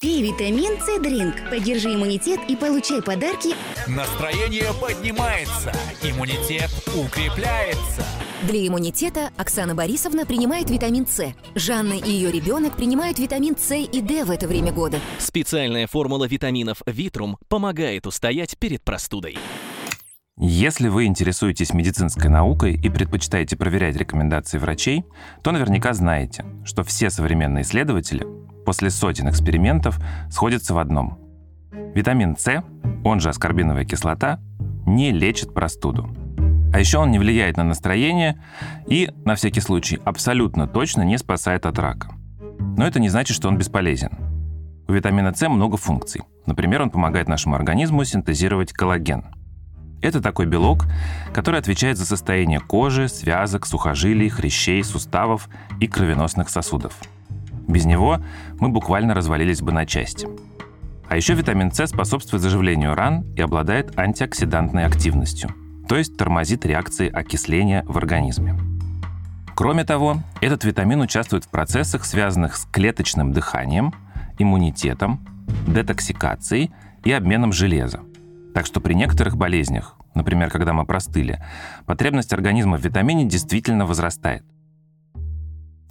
Пей витамин С Дринк. Поддержи иммунитет и получай подарки. Настроение поднимается, иммунитет укрепляется. Для иммунитета Оксана Борисовна принимает витамин С. Жанна и ее ребенок принимают витамин С и D в это время года. Специальная формула витаминов Витрум помогает устоять перед простудой. Если вы интересуетесь медицинской наукой и предпочитаете проверять рекомендации врачей, то наверняка знаете, что все современные исследователи после сотен экспериментов сходятся в одном. Витамин С, он же аскорбиновая кислота, не лечит простуду. А еще он не влияет на настроение и, на всякий случай, абсолютно точно не спасает от рака. Но это не значит, что он бесполезен. У витамина С много функций. Например, он помогает нашему организму синтезировать коллаген – это такой белок, который отвечает за состояние кожи, связок, сухожилий, хрящей, суставов и кровеносных сосудов. Без него мы буквально развалились бы на части. А еще витамин С способствует заживлению ран и обладает антиоксидантной активностью, то есть тормозит реакции окисления в организме. Кроме того, этот витамин участвует в процессах, связанных с клеточным дыханием, иммунитетом, детоксикацией и обменом железа. Так что при некоторых болезнях, например, когда мы простыли, потребность организма в витамине действительно возрастает.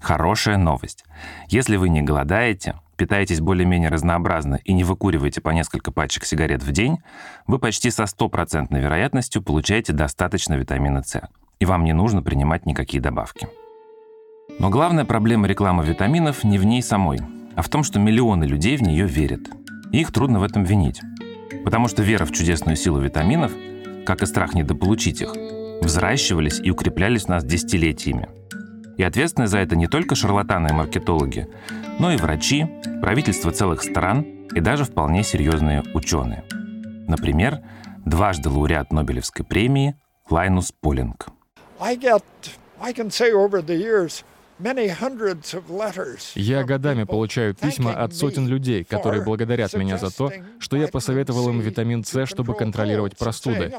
Хорошая новость. Если вы не голодаете, питаетесь более-менее разнообразно и не выкуриваете по несколько пачек сигарет в день, вы почти со стопроцентной вероятностью получаете достаточно витамина С, и вам не нужно принимать никакие добавки. Но главная проблема рекламы витаминов не в ней самой, а в том, что миллионы людей в нее верят. И их трудно в этом винить. Потому что вера в чудесную силу витаминов, как и страх недополучить их, взращивались и укреплялись у нас десятилетиями. И ответственны за это не только шарлатаны и маркетологи, но и врачи, правительства целых стран и даже вполне серьезные ученые. Например, дважды лауреат Нобелевской премии Лайнус Полинг. I get, I can say over the years, я годами получаю письма от сотен людей, которые благодарят меня за то, что я посоветовал им витамин С, чтобы контролировать простуды.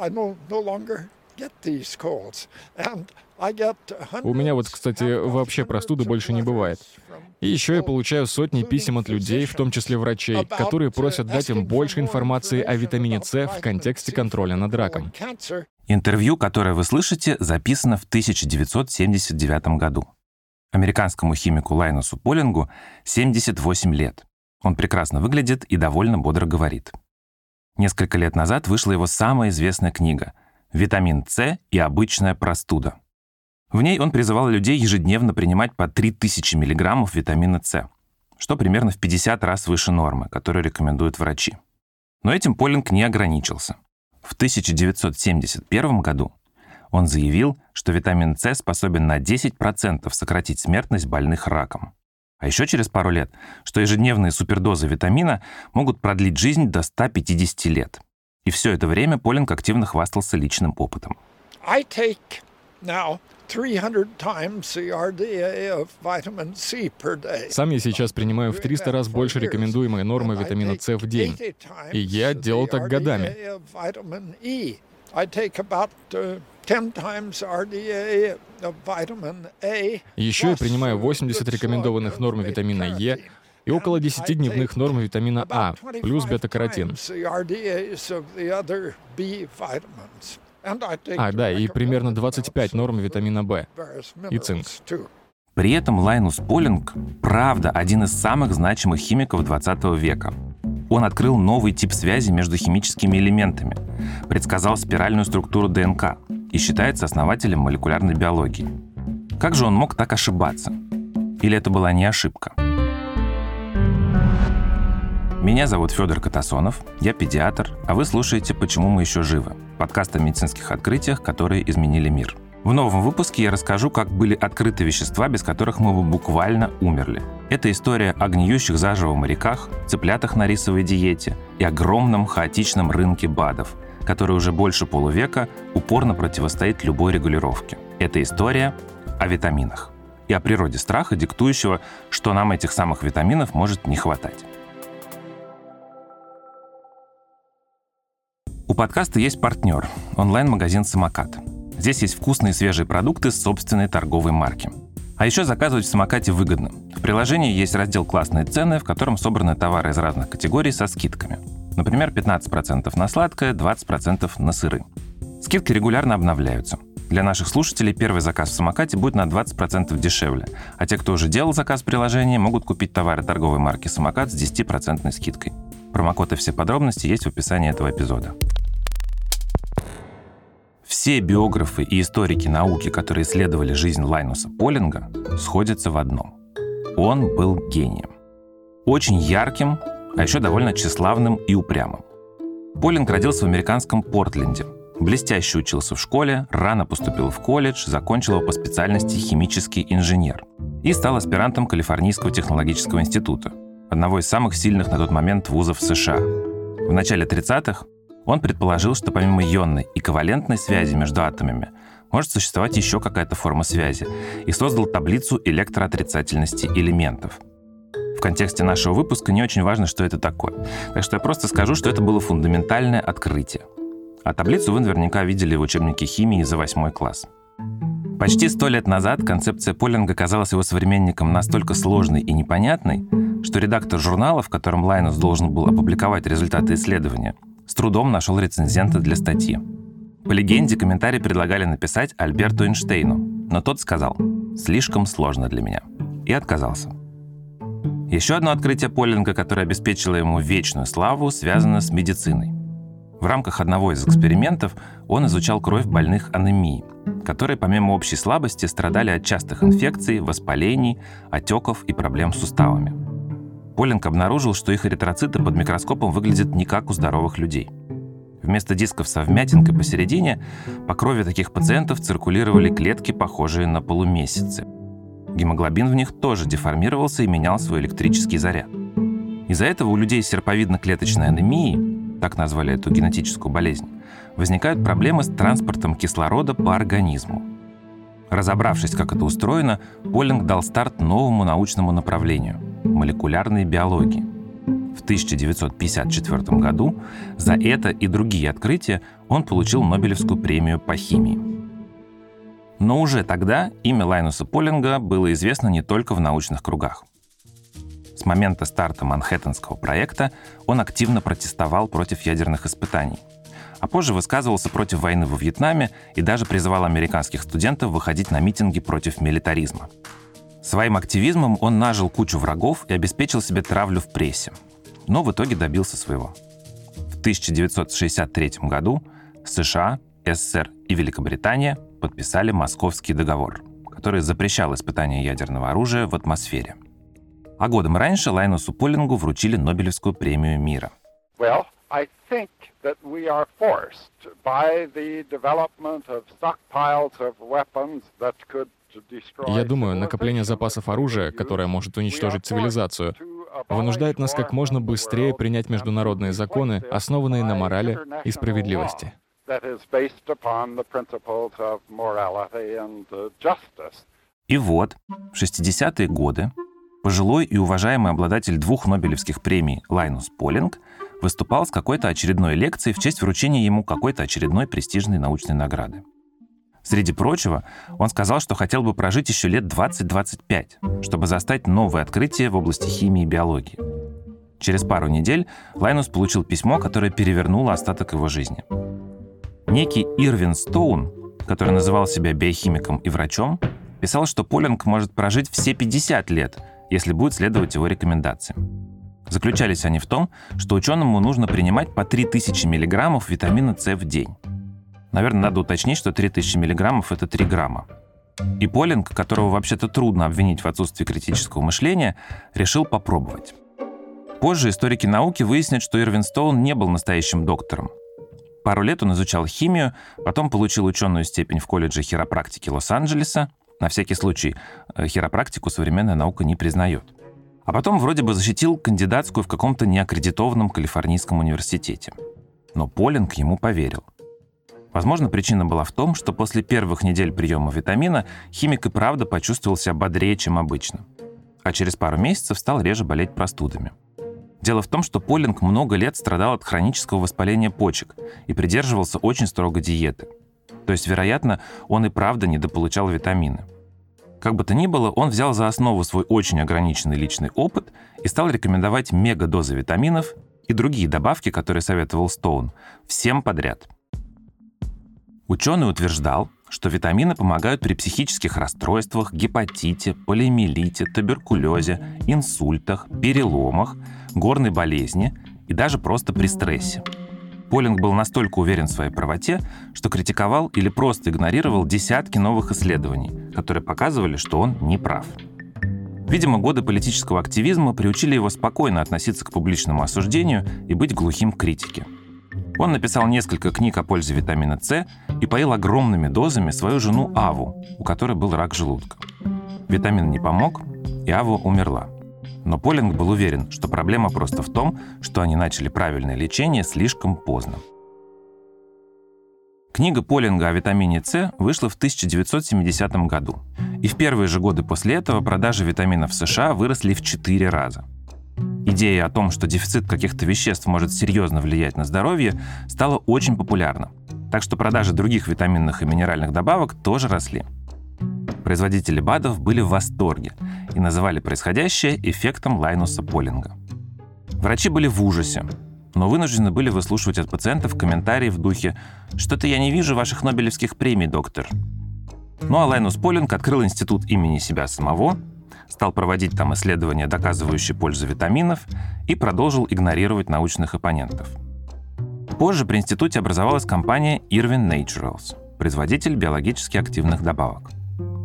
У меня вот, кстати, вообще простуды больше не бывает. И еще я получаю сотни писем от людей, в том числе врачей, которые просят дать им больше информации о витамине С в контексте контроля над раком. Интервью, которое вы слышите, записано в 1979 году. Американскому химику Лайнусу Полингу 78 лет. Он прекрасно выглядит и довольно бодро говорит. Несколько лет назад вышла его самая известная книга «Витамин С и обычная простуда». В ней он призывал людей ежедневно принимать по 3000 мг витамина С, что примерно в 50 раз выше нормы, которую рекомендуют врачи. Но этим Полинг не ограничился. В 1971 году он заявил, что витамин С способен на 10% сократить смертность больных раком. А еще через пару лет, что ежедневные супердозы витамина могут продлить жизнь до 150 лет. И все это время Полинг активно хвастался личным опытом. I take now Сам я сейчас принимаю в 300 раз больше рекомендуемой нормы витамина С в день. И я делал так годами. Еще я принимаю 80 рекомендованных норм витамина Е и около 10 дневных норм витамина А, плюс бета-каротин. А, да, и примерно 25 норм витамина В и цинк. При этом Лайнус Полинг, правда, один из самых значимых химиков 20 века. Он открыл новый тип связи между химическими элементами, предсказал спиральную структуру ДНК и считается основателем молекулярной биологии. Как же он мог так ошибаться? Или это была не ошибка? Меня зовут Федор Катасонов, я педиатр, а вы слушаете «Почему мы еще живы» – подкаст о медицинских открытиях, которые изменили мир – в новом выпуске я расскажу, как были открыты вещества, без которых мы бы буквально умерли. Это история о гниющих заживо моряках, цыплятах на рисовой диете и огромном хаотичном рынке БАДов, который уже больше полувека упорно противостоит любой регулировке. Это история о витаминах и о природе страха, диктующего, что нам этих самых витаминов может не хватать. У подкаста есть партнер – онлайн-магазин «Самокат». Здесь есть вкусные свежие продукты с собственной торговой марки. А еще заказывать в самокате выгодно. В приложении есть раздел «Классные цены», в котором собраны товары из разных категорий со скидками. Например, 15% на сладкое, 20% на сыры. Скидки регулярно обновляются. Для наших слушателей первый заказ в самокате будет на 20% дешевле, а те, кто уже делал заказ в приложении, могут купить товары торговой марки «Самокат» с 10% скидкой. Промокод и все подробности есть в описании этого эпизода. Все биографы и историки науки, которые исследовали жизнь Лайнуса Полинга, сходятся в одном. Он был гением. Очень ярким, а еще довольно тщеславным и упрямым. Полинг родился в американском Портленде. Блестяще учился в школе, рано поступил в колледж, закончил его по специальности химический инженер и стал аспирантом Калифорнийского технологического института, одного из самых сильных на тот момент вузов США. В начале 30-х он предположил, что помимо ионной и ковалентной связи между атомами может существовать еще какая-то форма связи, и создал таблицу электроотрицательности элементов. В контексте нашего выпуска не очень важно, что это такое. Так что я просто скажу, что это было фундаментальное открытие. А таблицу вы наверняка видели в учебнике химии за восьмой класс. Почти сто лет назад концепция Полинга казалась его современникам настолько сложной и непонятной, что редактор журнала, в котором Лайнус должен был опубликовать результаты исследования, с трудом нашел рецензента для статьи. По легенде, комментарий предлагали написать Альберту Эйнштейну, но тот сказал «слишком сложно для меня» и отказался. Еще одно открытие Полинга, которое обеспечило ему вечную славу, связано с медициной. В рамках одного из экспериментов он изучал кровь больных анемией, которые помимо общей слабости страдали от частых инфекций, воспалений, отеков и проблем с суставами. Полинг обнаружил, что их эритроциты под микроскопом выглядят не как у здоровых людей. Вместо дисков со вмятинкой посередине по крови таких пациентов циркулировали клетки, похожие на полумесяцы. Гемоглобин в них тоже деформировался и менял свой электрический заряд. Из-за этого у людей с серповидно-клеточной анемией, так назвали эту генетическую болезнь, возникают проблемы с транспортом кислорода по организму. Разобравшись, как это устроено, Полинг дал старт новому научному направлению – молекулярной биологии. В 1954 году за это и другие открытия он получил Нобелевскую премию по химии. Но уже тогда имя Лайнуса Полинга было известно не только в научных кругах. С момента старта Манхэттенского проекта он активно протестовал против ядерных испытаний – а позже высказывался против войны во Вьетнаме и даже призывал американских студентов выходить на митинги против милитаризма. Своим активизмом он нажил кучу врагов и обеспечил себе травлю в прессе. Но в итоге добился своего. В 1963 году США, СССР и Великобритания подписали Московский договор, который запрещал испытание ядерного оружия в атмосфере. А годом раньше Лайнусу Полингу вручили Нобелевскую премию мира. Well, I think that we are forced by the development of stockpiles of weapons that could я думаю, накопление запасов оружия, которое может уничтожить цивилизацию, вынуждает нас как можно быстрее принять международные законы, основанные на морали и справедливости. И вот, в 60-е годы пожилой и уважаемый обладатель двух Нобелевских премий Лайнус Полинг выступал с какой-то очередной лекцией в честь вручения ему какой-то очередной престижной научной награды. Среди прочего, он сказал, что хотел бы прожить еще лет 20-25, чтобы застать новые открытия в области химии и биологии. Через пару недель Лайнус получил письмо, которое перевернуло остаток его жизни. Некий Ирвин Стоун, который называл себя биохимиком и врачом, писал, что Полинг может прожить все 50 лет, если будет следовать его рекомендациям. Заключались они в том, что ученому нужно принимать по 3000 миллиграммов витамина С в день. Наверное, надо уточнить, что 3000 миллиграммов – это 3 грамма. И Полинг, которого вообще-то трудно обвинить в отсутствии критического мышления, решил попробовать. Позже историки науки выяснят, что Ирвин Стоун не был настоящим доктором. Пару лет он изучал химию, потом получил ученую степень в колледже хиропрактики Лос-Анджелеса. На всякий случай, э, хиропрактику современная наука не признает. А потом вроде бы защитил кандидатскую в каком-то неаккредитованном Калифорнийском университете. Но Полинг ему поверил. Возможно, причина была в том, что после первых недель приема витамина химик и правда почувствовал себя бодрее, чем обычно. А через пару месяцев стал реже болеть простудами. Дело в том, что Полинг много лет страдал от хронического воспаления почек и придерживался очень строго диеты. То есть, вероятно, он и правда недополучал витамины. Как бы то ни было, он взял за основу свой очень ограниченный личный опыт и стал рекомендовать мегадозы витаминов и другие добавки, которые советовал Стоун, всем подряд. Ученый утверждал, что витамины помогают при психических расстройствах, гепатите, полиомиелите, туберкулезе, инсультах, переломах, горной болезни и даже просто при стрессе. Полинг был настолько уверен в своей правоте, что критиковал или просто игнорировал десятки новых исследований, которые показывали, что он не прав. Видимо, годы политического активизма приучили его спокойно относиться к публичному осуждению и быть глухим к критике. Он написал несколько книг о пользе витамина С и поил огромными дозами свою жену Аву, у которой был рак желудка. Витамин не помог, и Ава умерла. Но Полинг был уверен, что проблема просто в том, что они начали правильное лечение слишком поздно. Книга Полинга о витамине С вышла в 1970 году. И в первые же годы после этого продажи витаминов в США выросли в 4 раза. Идея о том, что дефицит каких-то веществ может серьезно влиять на здоровье, стала очень популярна. Так что продажи других витаминных и минеральных добавок тоже росли. Производители БАДов были в восторге и называли происходящее эффектом Лайнуса Полинга. Врачи были в ужасе, но вынуждены были выслушивать от пациентов комментарии в духе «Что-то я не вижу ваших Нобелевских премий, доктор». Ну а Лайнус Полинг открыл институт имени себя самого, стал проводить там исследования, доказывающие пользу витаминов, и продолжил игнорировать научных оппонентов. Позже при институте образовалась компания Irvin Naturals, производитель биологически активных добавок –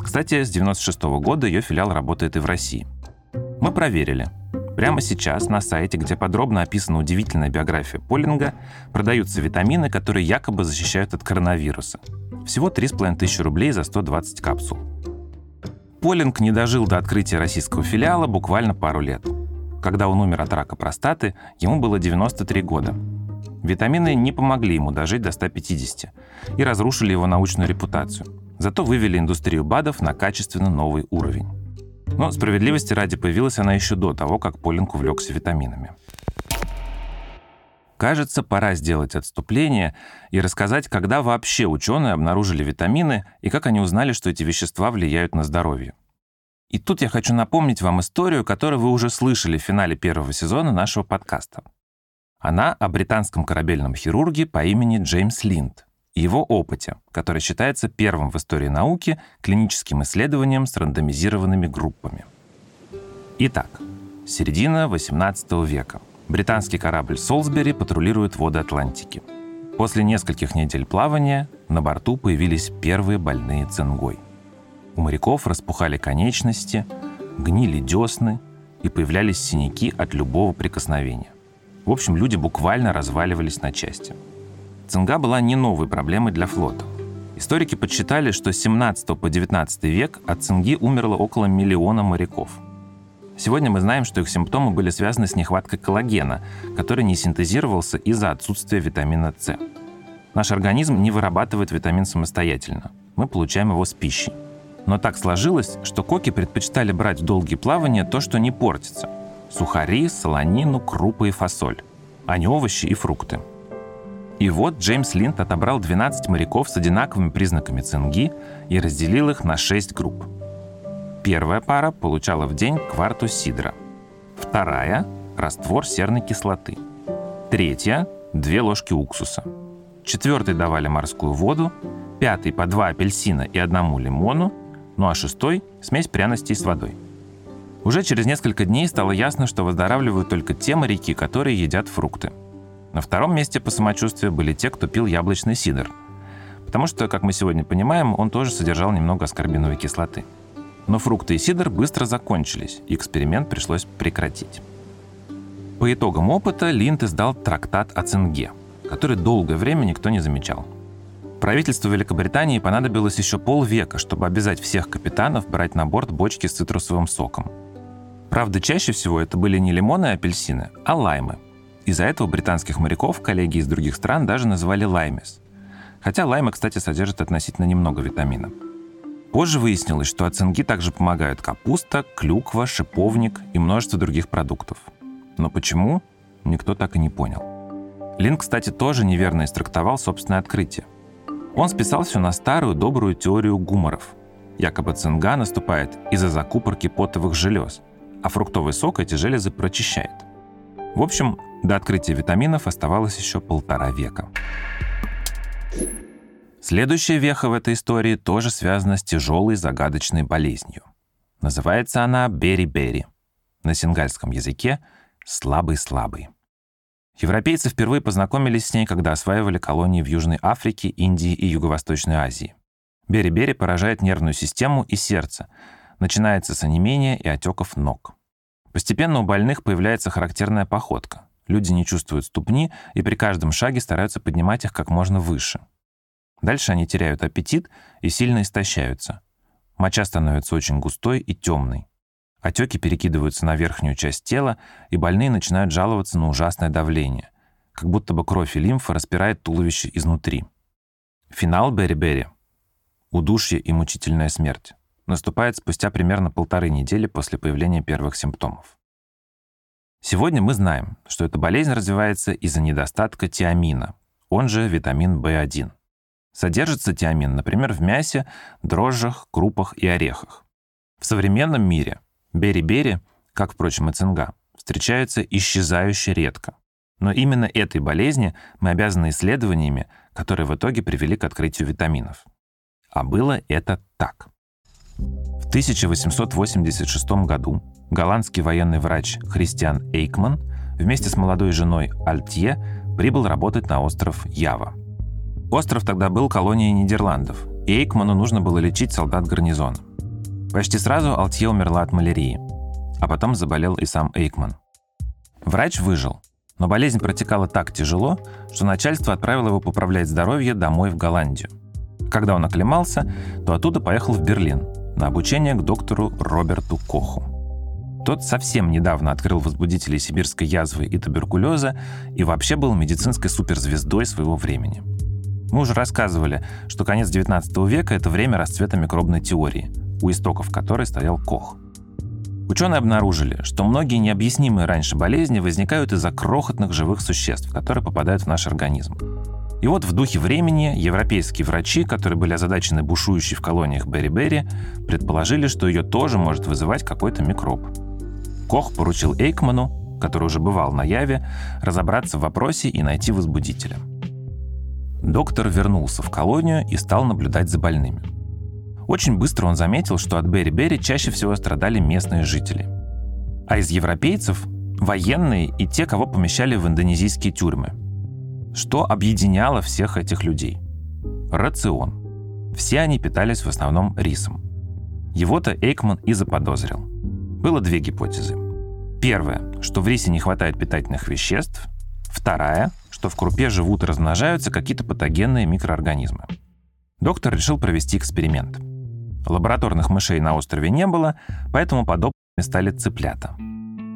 кстати, с 96 года ее филиал работает и в России. Мы проверили. Прямо сейчас на сайте, где подробно описана удивительная биография Полинга, продаются витамины, которые якобы защищают от коронавируса. Всего 3,5 тысячи рублей за 120 капсул. Полинг не дожил до открытия российского филиала буквально пару лет. Когда он умер от рака простаты, ему было 93 года. Витамины не помогли ему дожить до 150 и разрушили его научную репутацию – Зато вывели индустрию БАДов на качественно новый уровень. Но справедливости ради появилась она еще до того, как Полинг увлекся витаминами. Кажется, пора сделать отступление и рассказать, когда вообще ученые обнаружили витамины и как они узнали, что эти вещества влияют на здоровье. И тут я хочу напомнить вам историю, которую вы уже слышали в финале первого сезона нашего подкаста. Она о британском корабельном хирурге по имени Джеймс Линд, и его опыте, который считается первым в истории науки клиническим исследованием с рандомизированными группами. Итак, середина XVIII века. Британский корабль «Солсбери» патрулирует воды Атлантики. После нескольких недель плавания на борту появились первые больные цингой. У моряков распухали конечности, гнили десны и появлялись синяки от любого прикосновения. В общем, люди буквально разваливались на части – Цинга была не новой проблемой для флота. Историки подсчитали, что с 17 по 19 век от цинги умерло около миллиона моряков. Сегодня мы знаем, что их симптомы были связаны с нехваткой коллагена, который не синтезировался из-за отсутствия витамина С. Наш организм не вырабатывает витамин самостоятельно. Мы получаем его с пищей. Но так сложилось, что коки предпочитали брать в долгие плавания то, что не портится. Сухари, солонину, крупы и фасоль, а не овощи и фрукты – и вот Джеймс Линд отобрал 12 моряков с одинаковыми признаками цинги и разделил их на 6 групп. Первая пара получала в день кварту сидра. Вторая – раствор серной кислоты. Третья – две ложки уксуса. Четвертой давали морскую воду, пятый по два апельсина и одному лимону, ну а шестой – смесь пряностей с водой. Уже через несколько дней стало ясно, что выздоравливают только те моряки, которые едят фрукты – на втором месте по самочувствию были те, кто пил яблочный сидр. Потому что, как мы сегодня понимаем, он тоже содержал немного аскорбиновой кислоты. Но фрукты и сидр быстро закончились, и эксперимент пришлось прекратить. По итогам опыта Линд издал трактат о цинге, который долгое время никто не замечал. Правительству Великобритании понадобилось еще полвека, чтобы обязать всех капитанов брать на борт бочки с цитрусовым соком. Правда, чаще всего это были не лимоны и апельсины, а лаймы, из-за этого британских моряков коллеги из других стран даже называли лаймес. Хотя лаймы, кстати, содержат относительно немного витамина. Позже выяснилось, что от цинги также помогают капуста, клюква, шиповник и множество других продуктов. Но почему? Никто так и не понял. Лин, кстати, тоже неверно истрактовал собственное открытие. Он списал все на старую добрую теорию гуморов. Якобы цинга наступает из-за закупорки потовых желез, а фруктовый сок эти железы прочищает. В общем, до открытия витаминов оставалось еще полтора века. Следующая веха в этой истории тоже связана с тяжелой загадочной болезнью. Называется она бери-бери. На сингальском языке «слабый-слабый». Европейцы впервые познакомились с ней, когда осваивали колонии в Южной Африке, Индии и Юго-Восточной Азии. Бери-бери поражает нервную систему и сердце. Начинается с онемения и отеков ног. Постепенно у больных появляется характерная походка. Люди не чувствуют ступни и при каждом шаге стараются поднимать их как можно выше. Дальше они теряют аппетит и сильно истощаются. Моча становится очень густой и темной. Отеки перекидываются на верхнюю часть тела, и больные начинают жаловаться на ужасное давление, как будто бы кровь и лимфа распирает туловище изнутри. Финал Берри-Берри — удушье и мучительная смерть — наступает спустя примерно полторы недели после появления первых симптомов. Сегодня мы знаем, что эта болезнь развивается из-за недостатка тиамина, он же витамин В1. Содержится тиамин, например, в мясе, дрожжах, крупах и орехах. В современном мире бери-бери, как, впрочем, и цинга, встречаются исчезающе редко. Но именно этой болезни мы обязаны исследованиями, которые в итоге привели к открытию витаминов. А было это так. В 1886 году голландский военный врач Христиан Эйкман вместе с молодой женой Альтье прибыл работать на остров Ява. Остров тогда был колонией Нидерландов, и Эйкману нужно было лечить солдат гарнизона. Почти сразу Алтье умерла от малярии, а потом заболел и сам Эйкман. Врач выжил, но болезнь протекала так тяжело, что начальство отправило его поправлять здоровье домой в Голландию. Когда он оклемался, то оттуда поехал в Берлин на обучение к доктору Роберту Коху. Тот совсем недавно открыл возбудители сибирской язвы и туберкулеза и вообще был медицинской суперзвездой своего времени. Мы уже рассказывали, что конец 19 века — это время расцвета микробной теории, у истоков которой стоял Кох. Ученые обнаружили, что многие необъяснимые раньше болезни возникают из-за крохотных живых существ, которые попадают в наш организм. И вот в духе времени европейские врачи, которые были озадачены бушующей в колониях Берри-Берри, предположили, что ее тоже может вызывать какой-то микроб. Кох поручил Эйкману, который уже бывал на Яве, разобраться в вопросе и найти возбудителя. Доктор вернулся в колонию и стал наблюдать за больными. Очень быстро он заметил, что от Берри-Берри чаще всего страдали местные жители. А из европейцев — военные и те, кого помещали в индонезийские тюрьмы — что объединяло всех этих людей? Рацион. Все они питались в основном рисом. Его-то Эйкман и заподозрил. Было две гипотезы. Первая, что в рисе не хватает питательных веществ. Вторая, что в крупе живут и размножаются какие-то патогенные микроорганизмы. Доктор решил провести эксперимент. Лабораторных мышей на острове не было, поэтому подобными стали цыплята.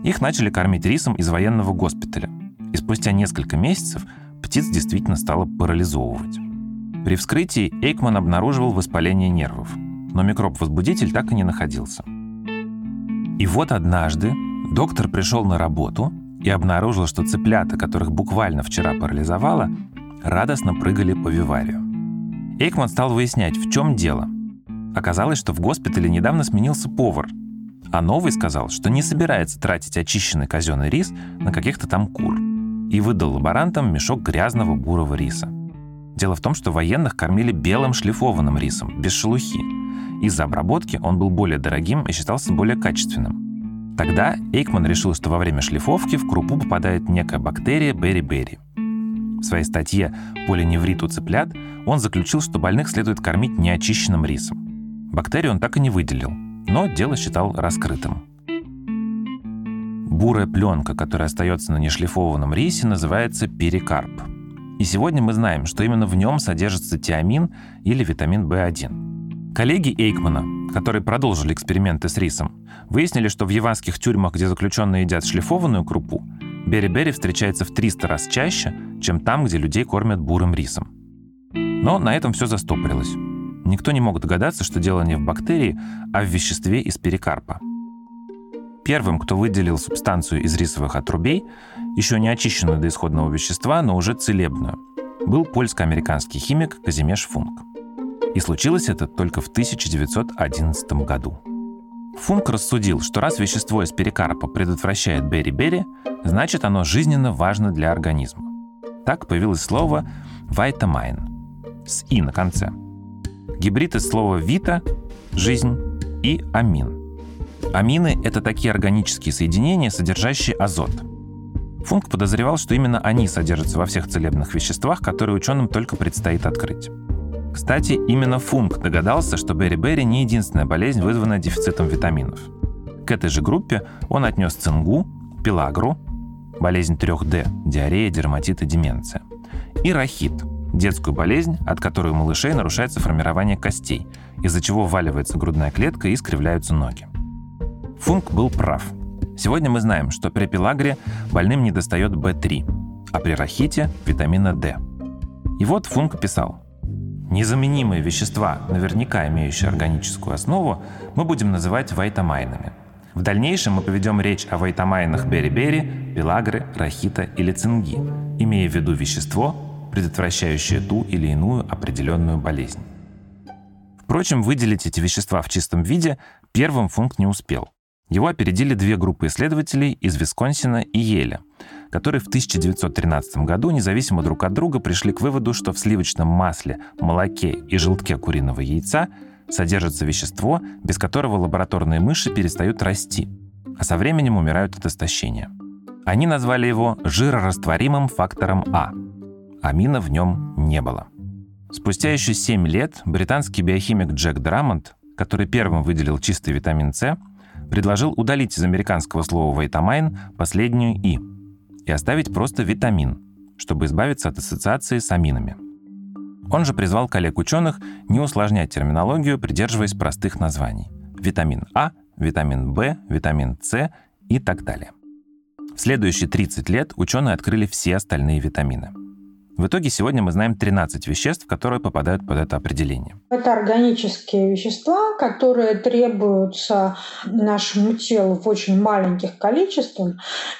Их начали кормить рисом из военного госпиталя. И спустя несколько месяцев птиц действительно стало парализовывать. При вскрытии Эйкман обнаруживал воспаление нервов, но микроб-возбудитель так и не находился. И вот однажды доктор пришел на работу и обнаружил, что цыплята, которых буквально вчера парализовало, радостно прыгали по виварию. Эйкман стал выяснять, в чем дело. Оказалось, что в госпитале недавно сменился повар, а новый сказал, что не собирается тратить очищенный казенный рис на каких-то там кур – и выдал лаборантам мешок грязного бурого риса. Дело в том, что военных кормили белым шлифованным рисом, без шелухи. Из-за обработки он был более дорогим и считался более качественным. Тогда Эйкман решил, что во время шлифовки в крупу попадает некая бактерия бери-бери. В своей статье «Полиневрит у цыплят» он заключил, что больных следует кормить неочищенным рисом. Бактерию он так и не выделил, но дело считал раскрытым. Бурая пленка, которая остается на нешлифованном рисе, называется перикарп. И сегодня мы знаем, что именно в нем содержится тиамин или витамин В1. Коллеги Эйкмана, которые продолжили эксперименты с рисом, выяснили, что в яванских тюрьмах, где заключенные едят шлифованную крупу, бери-бери встречается в 300 раз чаще, чем там, где людей кормят бурым рисом. Но на этом все застопорилось. Никто не мог догадаться, что дело не в бактерии, а в веществе из перикарпа. Первым, кто выделил субстанцию из рисовых отрубей, еще не очищенную до исходного вещества, но уже целебную, был польско-американский химик Казимеш Функ. И случилось это только в 1911 году. Функ рассудил, что раз вещество из перикарпа предотвращает бери-бери, значит оно жизненно важно для организма. Так появилось слово «вайтамайн» с «и» на конце. Гибрид из слова «вита» — «жизнь» и «амин». Амины — это такие органические соединения, содержащие азот. Функ подозревал, что именно они содержатся во всех целебных веществах, которые ученым только предстоит открыть. Кстати, именно Функ догадался, что бери-бери не единственная болезнь, вызванная дефицитом витаминов. К этой же группе он отнес цингу, пелагру, болезнь 3D, диарея, дерматит и деменция, и рахит, детскую болезнь, от которой у малышей нарушается формирование костей, из-за чего вваливается грудная клетка и искривляются ноги. Функ был прав. Сегодня мы знаем, что при пелагре больным недостает В3, а при рахите – витамина D. И вот Функ писал – Незаменимые вещества, наверняка имеющие органическую основу, мы будем называть вайтамайнами. В дальнейшем мы поведем речь о вайтамайнах бери-бери, пелагры, рахита или цинги, имея в виду вещество, предотвращающее ту или иную определенную болезнь. Впрочем, выделить эти вещества в чистом виде первым Функ не успел. Его опередили две группы исследователей из Висконсина и Еля, которые в 1913 году независимо друг от друга пришли к выводу, что в сливочном масле, молоке и желтке куриного яйца содержится вещество, без которого лабораторные мыши перестают расти, а со временем умирают от истощения. Они назвали его жирорастворимым фактором А. Амина в нем не было. Спустя еще 7 лет британский биохимик Джек Драмонт, который первым выделил чистый витамин С, предложил удалить из американского слова «вайтамайн» последнюю «и» и оставить просто «витамин», чтобы избавиться от ассоциации с аминами. Он же призвал коллег-ученых не усложнять терминологию, придерживаясь простых названий. Витамин А, витамин В, витамин С и так далее. В следующие 30 лет ученые открыли все остальные витамины – в итоге сегодня мы знаем 13 веществ, которые попадают под это определение. Это органические вещества, которые требуются нашему телу в очень маленьких количествах.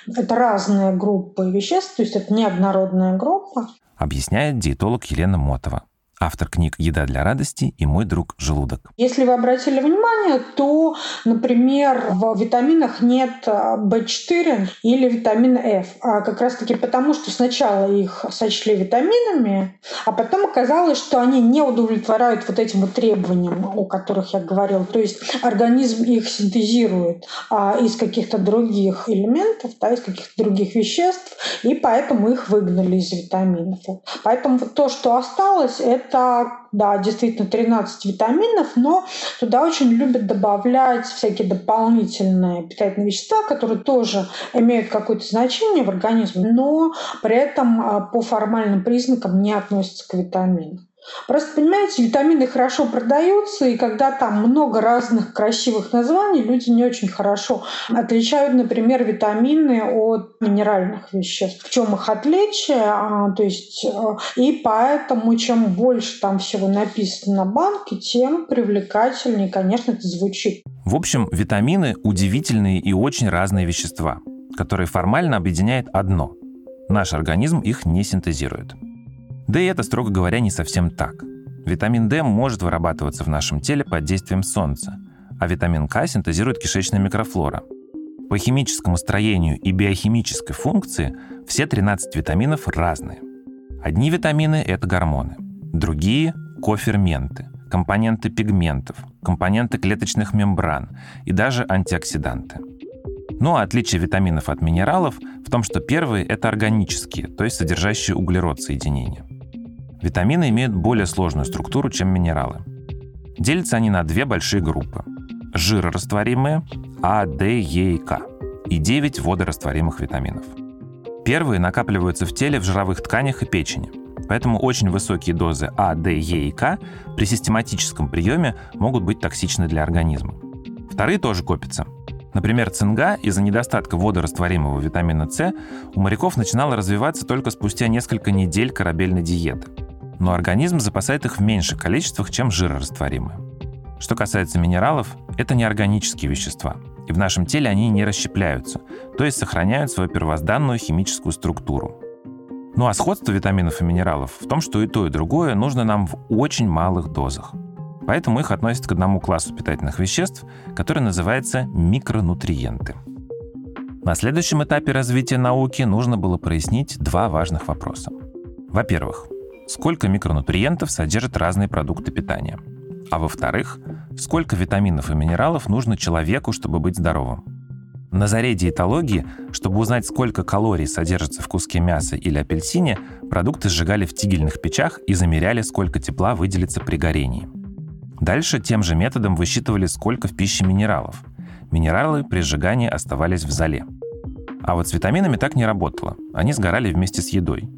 Это разные группы веществ, то есть это неоднородная группа. Объясняет диетолог Елена Мотова автор книг «Еда для радости» и «Мой друг желудок». Если вы обратили внимание, то, например, в витаминах нет B4 а, или витамина F. А как раз-таки потому, что сначала их сочли витаминами, а потом оказалось, что они не удовлетворяют вот этим вот требованиям, о которых я говорила. То есть организм их синтезирует а, из каких-то других элементов, да, из каких-то других веществ, и поэтому их выгнали из витаминов. Поэтому то, что осталось, это это, да, действительно 13 витаминов, но туда очень любят добавлять всякие дополнительные питательные вещества, которые тоже имеют какое-то значение в организме, но при этом а, по формальным признакам не относятся к витаминам. Просто, понимаете, витамины хорошо продаются, и когда там много разных красивых названий, люди не очень хорошо отличают, например, витамины от минеральных веществ. В чем их отличие? А, то есть, э, и поэтому, чем больше там всего написано на банке, тем привлекательнее, конечно, это звучит. В общем, витамины – удивительные и очень разные вещества, которые формально объединяет одно – Наш организм их не синтезирует. Да и это, строго говоря, не совсем так. Витамин D может вырабатываться в нашем теле под действием солнца, а витамин К синтезирует кишечная микрофлора. По химическому строению и биохимической функции все 13 витаминов разные. Одни витамины – это гормоны, другие – коферменты, компоненты пигментов, компоненты клеточных мембран и даже антиоксиданты. Ну а отличие витаминов от минералов в том, что первые – это органические, то есть содержащие углерод соединения. Витамины имеют более сложную структуру, чем минералы. Делятся они на две большие группы. Жирорастворимые А, Д, Е и К и 9 водорастворимых витаминов. Первые накапливаются в теле в жировых тканях и печени, поэтому очень высокие дозы А, Д, Е и К при систематическом приеме могут быть токсичны для организма. Вторые тоже копятся. Например, цинга из-за недостатка водорастворимого витамина С у моряков начинала развиваться только спустя несколько недель корабельной диеты но организм запасает их в меньших количествах, чем жирорастворимые. Что касается минералов, это неорганические вещества, и в нашем теле они не расщепляются, то есть сохраняют свою первозданную химическую структуру. Ну а сходство витаминов и минералов в том, что и то, и другое нужно нам в очень малых дозах – Поэтому их относят к одному классу питательных веществ, который называется микронутриенты. На следующем этапе развития науки нужно было прояснить два важных вопроса. Во-первых, сколько микронутриентов содержат разные продукты питания? А во-вторых, сколько витаминов и минералов нужно человеку, чтобы быть здоровым? На заре диетологии, чтобы узнать, сколько калорий содержится в куске мяса или апельсине, продукты сжигали в тигельных печах и замеряли, сколько тепла выделится при горении. Дальше тем же методом высчитывали, сколько в пище минералов. Минералы при сжигании оставались в зале. А вот с витаминами так не работало. Они сгорали вместе с едой.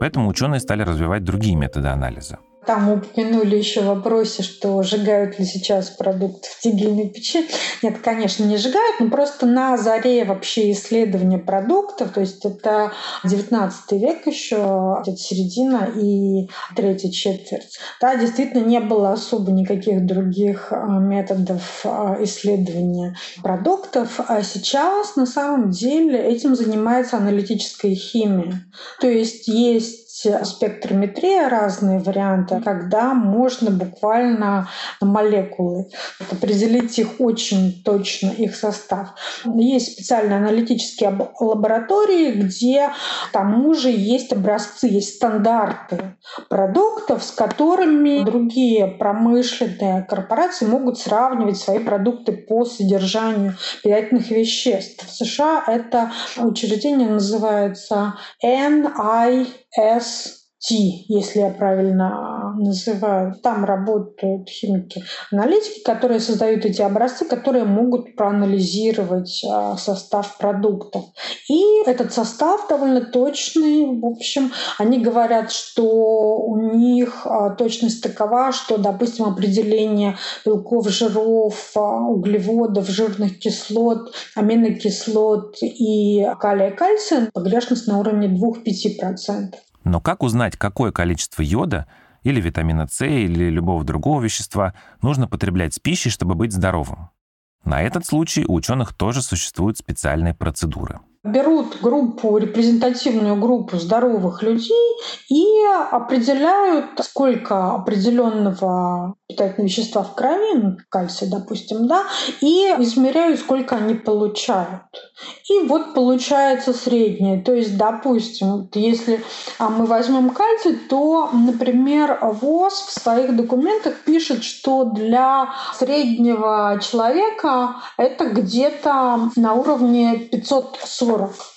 Поэтому ученые стали развивать другие методы анализа. Там упомянули еще в вопросе, что сжигают ли сейчас продукт в тигельной печи. Нет, конечно, не сжигают, но просто на заре вообще исследования продуктов, то есть это 19 век еще, это середина и третья четверть. Да, действительно не было особо никаких других а, методов а, исследования продуктов. А сейчас на самом деле этим занимается аналитическая химия. То есть есть спектрометрия, разные варианты, когда можно буквально молекулы определить их очень точно, их состав. Есть специальные аналитические лаборатории, где к тому же есть образцы, есть стандарты продуктов, с которыми другие промышленные корпорации могут сравнивать свои продукты по содержанию питательных веществ. В США это учреждение называется NI as T, если я правильно называю. Там работают химики-аналитики, которые создают эти образцы, которые могут проанализировать а, состав продуктов. И этот состав довольно точный. В общем, они говорят, что у них а, точность такова, что, допустим, определение белков, жиров, а, углеводов, жирных кислот, аминокислот и калия-кальция погрешность на уровне 2-5%. Но как узнать, какое количество йода или витамина С или любого другого вещества нужно потреблять с пищей, чтобы быть здоровым? На этот случай у ученых тоже существуют специальные процедуры берут группу, репрезентативную группу здоровых людей и определяют, сколько определенного питательного вещества в крови, ну, кальция, допустим, да, и измеряют, сколько они получают. И вот получается среднее. То есть, допустим, если а, мы возьмем кальций, то, например, ВОЗ в своих документах пишет, что для среднего человека это где-то на уровне 540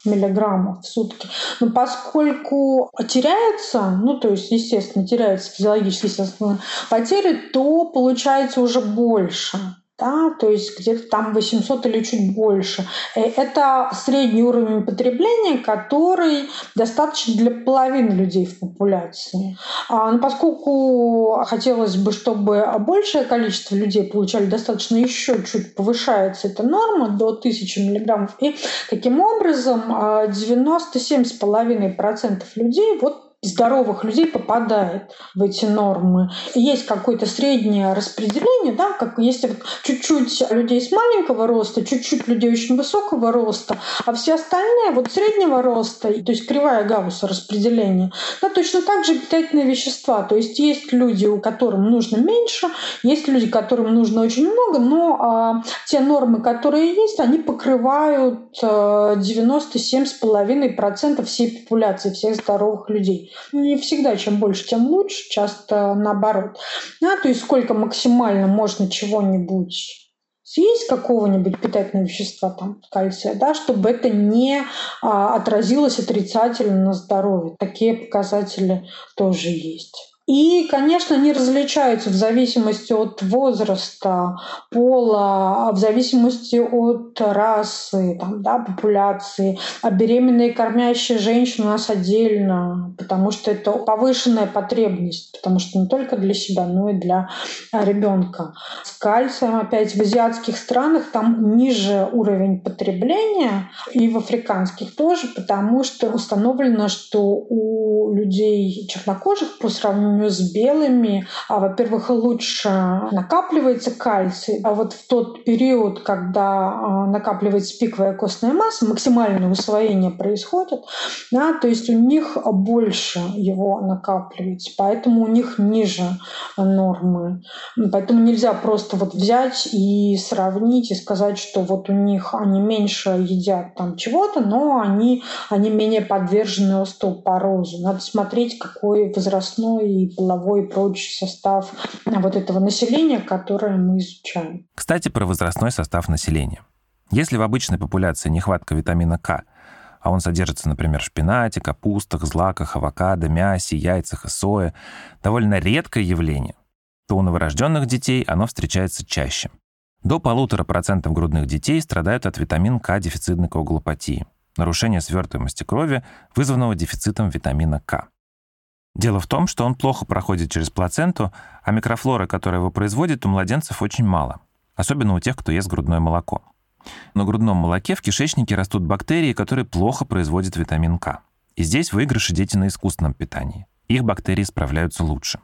миллиграммов в сутки. Но поскольку теряется, ну то есть, естественно, теряется физиологически естественно, потери, то получается уже больше да, то есть где-то там 800 или чуть больше. Э, это средний уровень потребления, который достаточно для половины людей в популяции. А, но поскольку хотелось бы, чтобы большее количество людей получали достаточно еще чуть повышается эта норма до 1000 миллиграммов, и таким образом 97,5% а, людей вот здоровых людей попадает в эти нормы. Есть какое-то среднее распределение, да, как если чуть-чуть людей с маленького роста, чуть-чуть людей очень высокого роста, а все остальные вот среднего роста, то есть кривая Гаусса распределения, да, точно так же питательные вещества. То есть есть люди, у которых нужно меньше, есть люди, которым нужно очень много, но а, те нормы, которые есть, они покрывают а, 97,5% всей популяции, всех здоровых людей. Не всегда чем больше, тем лучше, часто наоборот. Да, то есть сколько максимально можно чего-нибудь съесть какого-нибудь питательного вещества, там, кальция, да, чтобы это не а, отразилось отрицательно на здоровье. Такие показатели тоже есть. И, конечно, они различаются в зависимости от возраста, пола, в зависимости от расы, там, да, популяции. А беременные кормящие женщины у нас отдельно, потому что это повышенная потребность, потому что не только для себя, но и для ребенка. С кальцием, опять, в азиатских странах там ниже уровень потребления, и в африканских тоже, потому что установлено, что у людей чернокожих по сравнению например, с белыми, а, во-первых, лучше накапливается кальций, а вот в тот период, когда а, накапливается пиковая костная масса, максимальное усвоение происходит, да, то есть у них больше его накапливается, поэтому у них ниже нормы. Поэтому нельзя просто вот взять и сравнить и сказать, что вот у них они меньше едят там чего-то, но они, они менее подвержены остеопорозу. Надо смотреть, какой возрастной и половой и прочий состав вот этого населения, которое мы изучаем. Кстати, про возрастной состав населения. Если в обычной популяции нехватка витамина К, а он содержится, например, в шпинате, капустах, злаках, авокадо, мясе, яйцах и сое, довольно редкое явление, то у новорожденных детей оно встречается чаще. До полутора процентов грудных детей страдают от витамин К дефицитной коагулопатии, нарушения свертываемости крови, вызванного дефицитом витамина К. Дело в том, что он плохо проходит через плаценту, а микрофлора, которая его производит, у младенцев очень мало, особенно у тех, кто ест грудное молоко. На грудном молоке в кишечнике растут бактерии, которые плохо производят витамин К. И здесь выигрыши дети на искусственном питании. Их бактерии справляются лучше.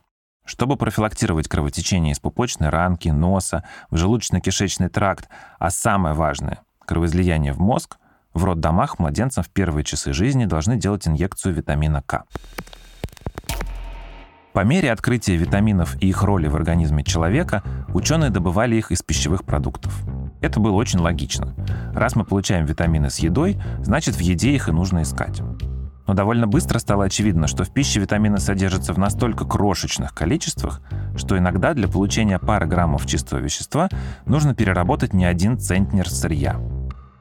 Чтобы профилактировать кровотечение из пупочной ранки, носа, в желудочно-кишечный тракт, а самое важное — кровоизлияние в мозг, в роддомах младенцам в первые часы жизни должны делать инъекцию витамина К. По мере открытия витаминов и их роли в организме человека, ученые добывали их из пищевых продуктов. Это было очень логично. Раз мы получаем витамины с едой, значит в еде их и нужно искать. Но довольно быстро стало очевидно, что в пище витамины содержатся в настолько крошечных количествах, что иногда для получения пары граммов чистого вещества нужно переработать не один центнер сырья.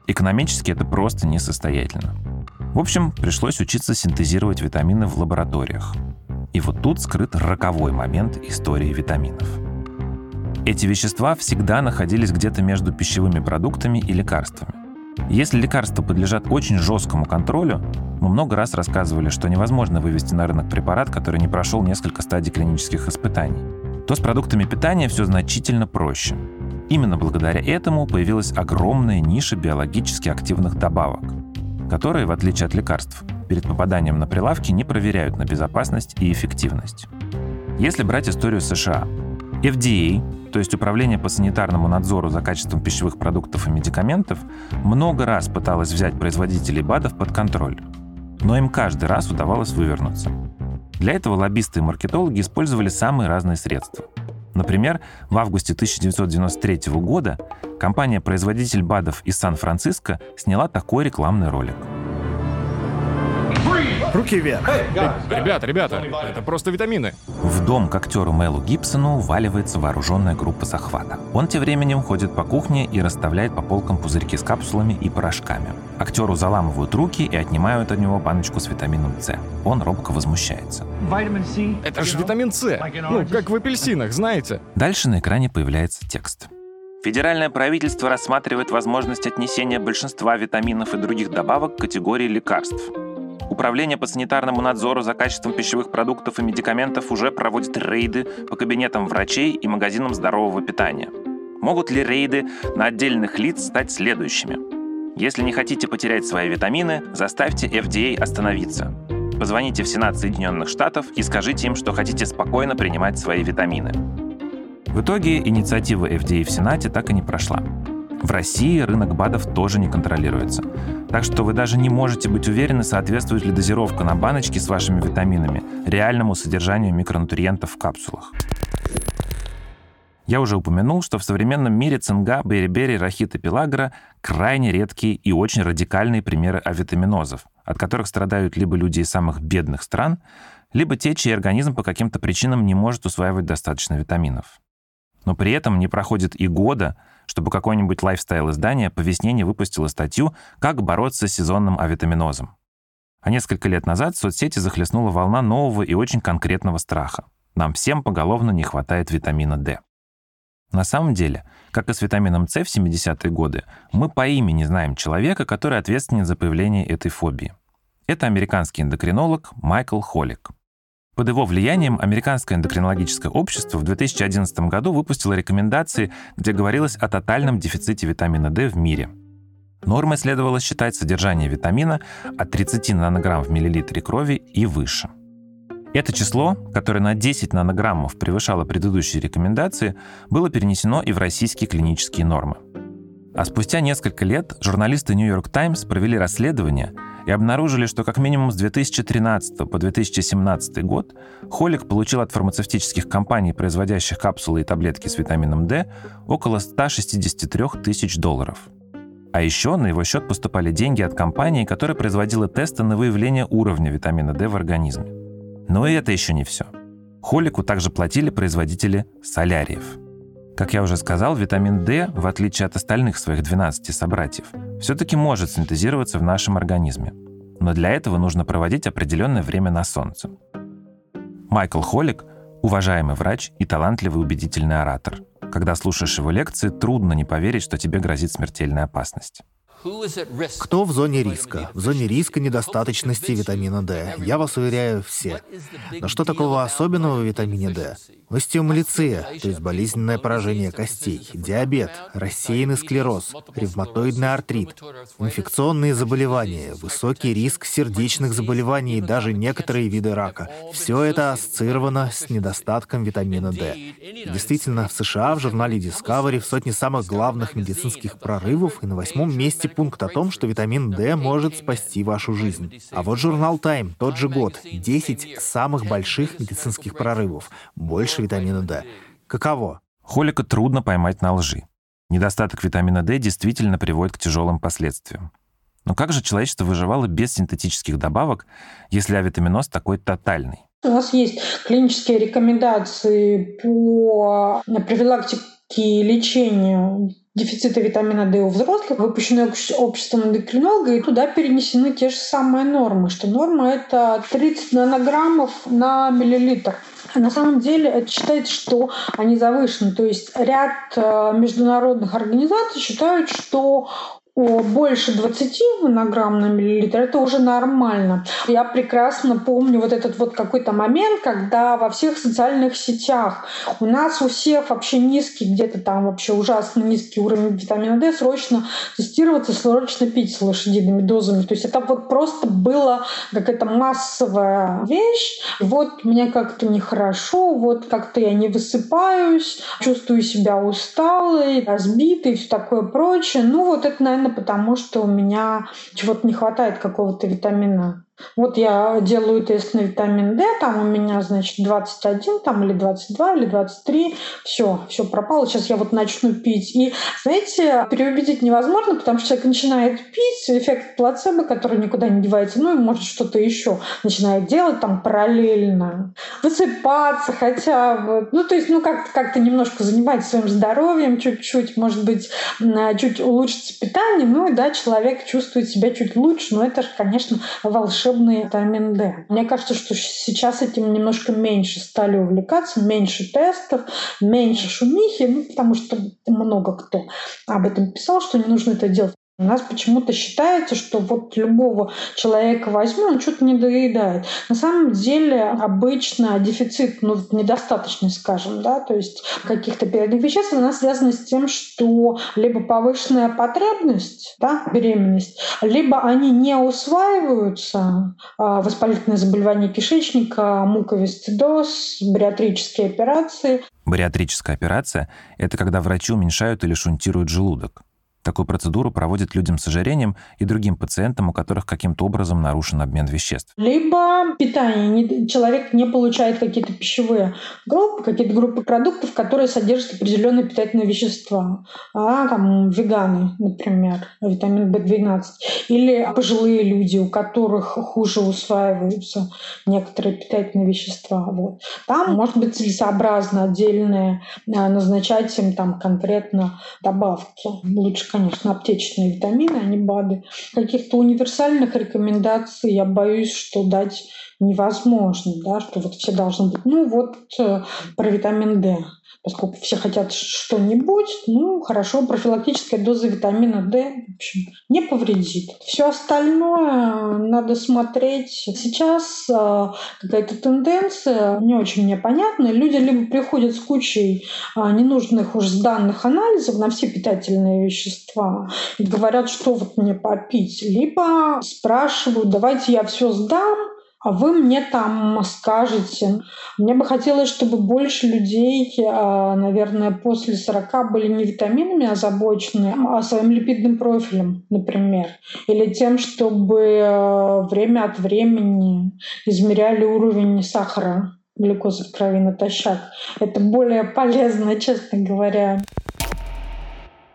Экономически это просто несостоятельно. В общем, пришлось учиться синтезировать витамины в лабораториях. И вот тут скрыт роковой момент истории витаминов. Эти вещества всегда находились где-то между пищевыми продуктами и лекарствами. Если лекарства подлежат очень жесткому контролю, мы много раз рассказывали, что невозможно вывести на рынок препарат, который не прошел несколько стадий клинических испытаний, то с продуктами питания все значительно проще. Именно благодаря этому появилась огромная ниша биологически активных добавок, которые, в отличие от лекарств, перед попаданием на прилавки не проверяют на безопасность и эффективность. Если брать историю США, FDA, то есть Управление по санитарному надзору за качеством пищевых продуктов и медикаментов, много раз пыталось взять производителей БАДов под контроль. Но им каждый раз удавалось вывернуться. Для этого лоббисты и маркетологи использовали самые разные средства. Например, в августе 1993 года компания-производитель БАДов из Сан-Франциско сняла такой рекламный ролик – Руки вверх. Ребята, ребята, это просто витамины. В дом к актеру Мелу Гибсону уваливается вооруженная группа захвата. Он тем временем ходит по кухне и расставляет по полкам пузырьки с капсулами и порошками. Актеру заламывают руки и отнимают от него баночку с витамином С. Он робко возмущается. Это же витамин С. Ну, как в апельсинах, знаете. Дальше на экране появляется текст. Федеральное правительство рассматривает возможность отнесения большинства витаминов и других добавок к категории лекарств. Управление по санитарному надзору за качеством пищевых продуктов и медикаментов уже проводит рейды по кабинетам врачей и магазинам здорового питания. Могут ли рейды на отдельных лиц стать следующими? Если не хотите потерять свои витамины, заставьте FDA остановиться. Позвоните в Сенат Соединенных Штатов и скажите им, что хотите спокойно принимать свои витамины. В итоге инициатива FDA в Сенате так и не прошла. В России рынок БАДов тоже не контролируется. Так что вы даже не можете быть уверены, соответствует ли дозировка на баночке с вашими витаминами реальному содержанию микронутриентов в капсулах. Я уже упомянул, что в современном мире цинга, бери-бери, рахит и пелагра — крайне редкие и очень радикальные примеры авитаминозов, от которых страдают либо люди из самых бедных стран, либо те, чей организм по каким-то причинам не может усваивать достаточно витаминов. Но при этом не проходит и года, чтобы какое-нибудь лайфстайл-издание по весне не выпустило статью «Как бороться с сезонным авитаминозом». А несколько лет назад в соцсети захлестнула волна нового и очень конкретного страха. Нам всем поголовно не хватает витамина D. На самом деле, как и с витамином С в 70-е годы, мы по имени знаем человека, который ответственен за появление этой фобии. Это американский эндокринолог Майкл Холик. Под его влиянием Американское эндокринологическое общество в 2011 году выпустило рекомендации, где говорилось о тотальном дефиците витамина D в мире. Нормой следовало считать содержание витамина от 30 нанограмм в миллилитре крови и выше. Это число, которое на 10 нанограммов превышало предыдущие рекомендации, было перенесено и в российские клинические нормы. А спустя несколько лет журналисты New York Times провели расследование и обнаружили, что как минимум с 2013 по 2017 год Холик получил от фармацевтических компаний, производящих капсулы и таблетки с витамином D, около 163 тысяч долларов. А еще на его счет поступали деньги от компании, которая производила тесты на выявление уровня витамина D в организме. Но и это еще не все. Холику также платили производители соляриев – как я уже сказал, витамин D, в отличие от остальных своих 12 собратьев, все-таки может синтезироваться в нашем организме. Но для этого нужно проводить определенное время на солнце. Майкл Холик – уважаемый врач и талантливый убедительный оратор. Когда слушаешь его лекции, трудно не поверить, что тебе грозит смертельная опасность. Кто в зоне риска? В зоне риска недостаточности витамина D. Я вас уверяю, все. Но что такого особенного в витамине D? Остеомалиция, то есть болезненное поражение костей, диабет, рассеянный склероз, ревматоидный артрит, инфекционные заболевания, высокий риск сердечных заболеваний и даже некоторые виды рака. Все это ассоциировано с недостатком витамина D. Действительно, в США в журнале Discovery в сотне самых главных медицинских прорывов и на восьмом месте пункт о том, что витамин D может спасти вашу жизнь. А вот журнал Time, тот же год, 10 самых больших медицинских прорывов. Больше витамина D. Каково? Холика трудно поймать на лжи. Недостаток витамина D действительно приводит к тяжелым последствиям. Но как же человечество выживало без синтетических добавок, если авитаминоз такой тотальный? У нас есть клинические рекомендации по профилактике и лечению дефицита витамина D у взрослых, выпущенные обществом эндокринолога, и туда перенесены те же самые нормы, что норма это 30 нанограммов на миллилитр. А на самом деле это считается, что они завышены. То есть ряд э, международных организаций считают, что больше 20 нанограмм на миллилитр, это уже нормально. Я прекрасно помню вот этот вот какой-то момент, когда во всех социальных сетях у нас у всех вообще низкий, где-то там вообще ужасно низкий уровень витамина D, срочно тестироваться, срочно пить с лошадиными дозами. То есть это вот просто было какая-то массовая вещь. Вот мне как-то нехорошо, вот как-то я не высыпаюсь, чувствую себя усталой, разбитой и все такое прочее. Ну вот это, наверное, потому что у меня чего-то не хватает какого-то витамина вот я делаю тест на витамин D, там у меня, значит, 21 там, или 22, или 23. Все, все пропало. Сейчас я вот начну пить. И, знаете, переубедить невозможно, потому что человек начинает пить, эффект плацебо, который никуда не девается, ну и может что-то еще начинает делать там параллельно. Высыпаться хотя бы. Ну, то есть, ну, как-то как немножко заниматься своим здоровьем чуть-чуть, может быть, чуть улучшится питание, ну и да, человек чувствует себя чуть лучше, но это же, конечно, волшебно волшебный витамин D. Мне кажется, что сейчас этим немножко меньше стали увлекаться, меньше тестов, меньше шумихи, ну, потому что много кто об этом писал, что не нужно это делать у нас почему-то считается, что вот любого человека возьми, он что-то не доедает. На самом деле обычно дефицит, ну, недостаточный, скажем, да, то есть каких-то передних веществ, она связана с тем, что либо повышенная потребность, да, беременность, либо они не усваиваются, а, воспалительные заболевания кишечника, муковисцидоз, бариатрические операции. Бариатрическая операция – это когда врачи уменьшают или шунтируют желудок. Такую процедуру проводят людям с ожирением и другим пациентам, у которых каким-то образом нарушен обмен веществ. Либо питание. Человек не получает какие-то пищевые группы, какие-то группы продуктов, которые содержат определенные питательные вещества. А, там, веганы, например, витамин В12. Или пожилые люди, у которых хуже усваиваются некоторые питательные вещества. Вот. Там может быть целесообразно отдельные а, назначать им там конкретно добавки. Лучше, конечно, аптечные витамины, а не БАДы. Каких-то универсальных рекомендаций я боюсь, что дать невозможно, да, что вот все должны быть, ну вот э, про витамин D поскольку все хотят что-нибудь, ну, хорошо, профилактическая доза витамина D, в общем, не повредит. Все остальное надо смотреть. Сейчас э, какая-то тенденция, не очень мне понятна. Люди либо приходят с кучей э, ненужных уже сданных анализов на все питательные вещества и говорят, что вот мне попить, либо спрашивают, давайте я все сдам, вы мне там скажете. Мне бы хотелось, чтобы больше людей, а, наверное, после 40 были не витаминами озабочены, а своим липидным профилем, например. Или тем, чтобы а, время от времени измеряли уровень сахара глюкозы в крови натощак. Это более полезно, честно говоря.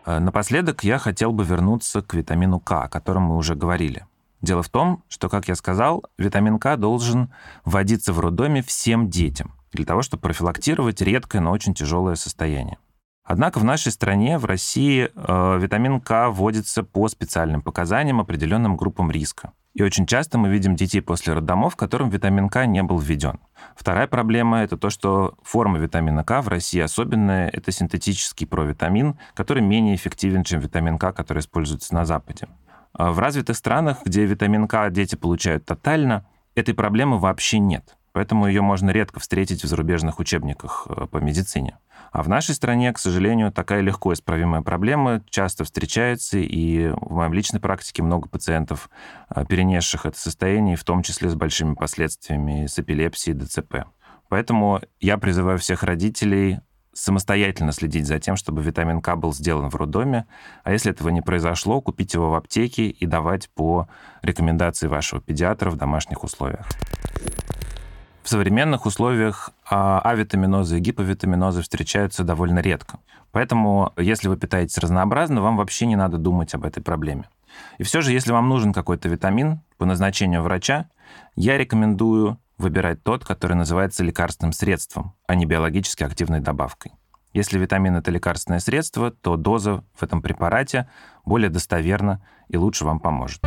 Э, напоследок я хотел бы вернуться к витамину К, о котором мы уже говорили. Дело в том, что, как я сказал, витамин К должен вводиться в роддоме всем детям для того, чтобы профилактировать редкое, но очень тяжелое состояние. Однако в нашей стране, в России, э, витамин К вводится по специальным показаниям определенным группам риска. И очень часто мы видим детей после роддомов, которым витамин К не был введен. Вторая проблема — это то, что форма витамина К в России особенная — это синтетический провитамин, который менее эффективен, чем витамин К, который используется на Западе. А в развитых странах, где витамин К дети получают тотально, этой проблемы вообще нет. Поэтому ее можно редко встретить в зарубежных учебниках э, по медицине. А в нашей стране, к сожалению, такая легко исправимая проблема часто встречается, и в моей личной практике много пациентов, э, перенесших это состояние, в том числе с большими последствиями, с эпилепсией, ДЦП. Поэтому я призываю всех родителей самостоятельно следить за тем, чтобы витамин К был сделан в роддоме, а если этого не произошло, купить его в аптеке и давать по рекомендации вашего педиатра в домашних условиях. В современных условиях а, авитаминозы и гиповитаминозы встречаются довольно редко. Поэтому, если вы питаетесь разнообразно, вам вообще не надо думать об этой проблеме. И все же, если вам нужен какой-то витамин по назначению врача, я рекомендую выбирать тот, который называется лекарственным средством, а не биологически активной добавкой. Если витамин — это лекарственное средство, то доза в этом препарате более достоверна и лучше вам поможет.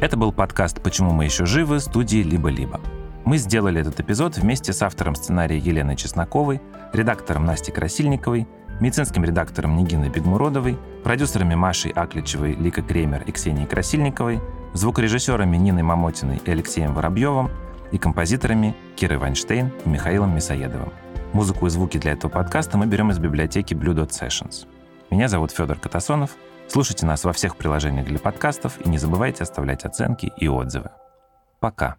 Это был подкаст «Почему мы еще живы» студии «Либо-либо». Мы сделали этот эпизод вместе с автором сценария Еленой Чесноковой, редактором Настей Красильниковой, медицинским редактором Нигиной Бегмуродовой, продюсерами Машей Акличевой, Лика Кремер и Ксенией Красильниковой, звукорежиссерами Ниной Мамотиной и Алексеем Воробьевым и композиторами Кирой Вайнштейн и Михаилом Мясоедовым. Музыку и звуки для этого подкаста мы берем из библиотеки Blue Dot Sessions. Меня зовут Федор Катасонов – Слушайте нас во всех приложениях для подкастов и не забывайте оставлять оценки и отзывы. Пока.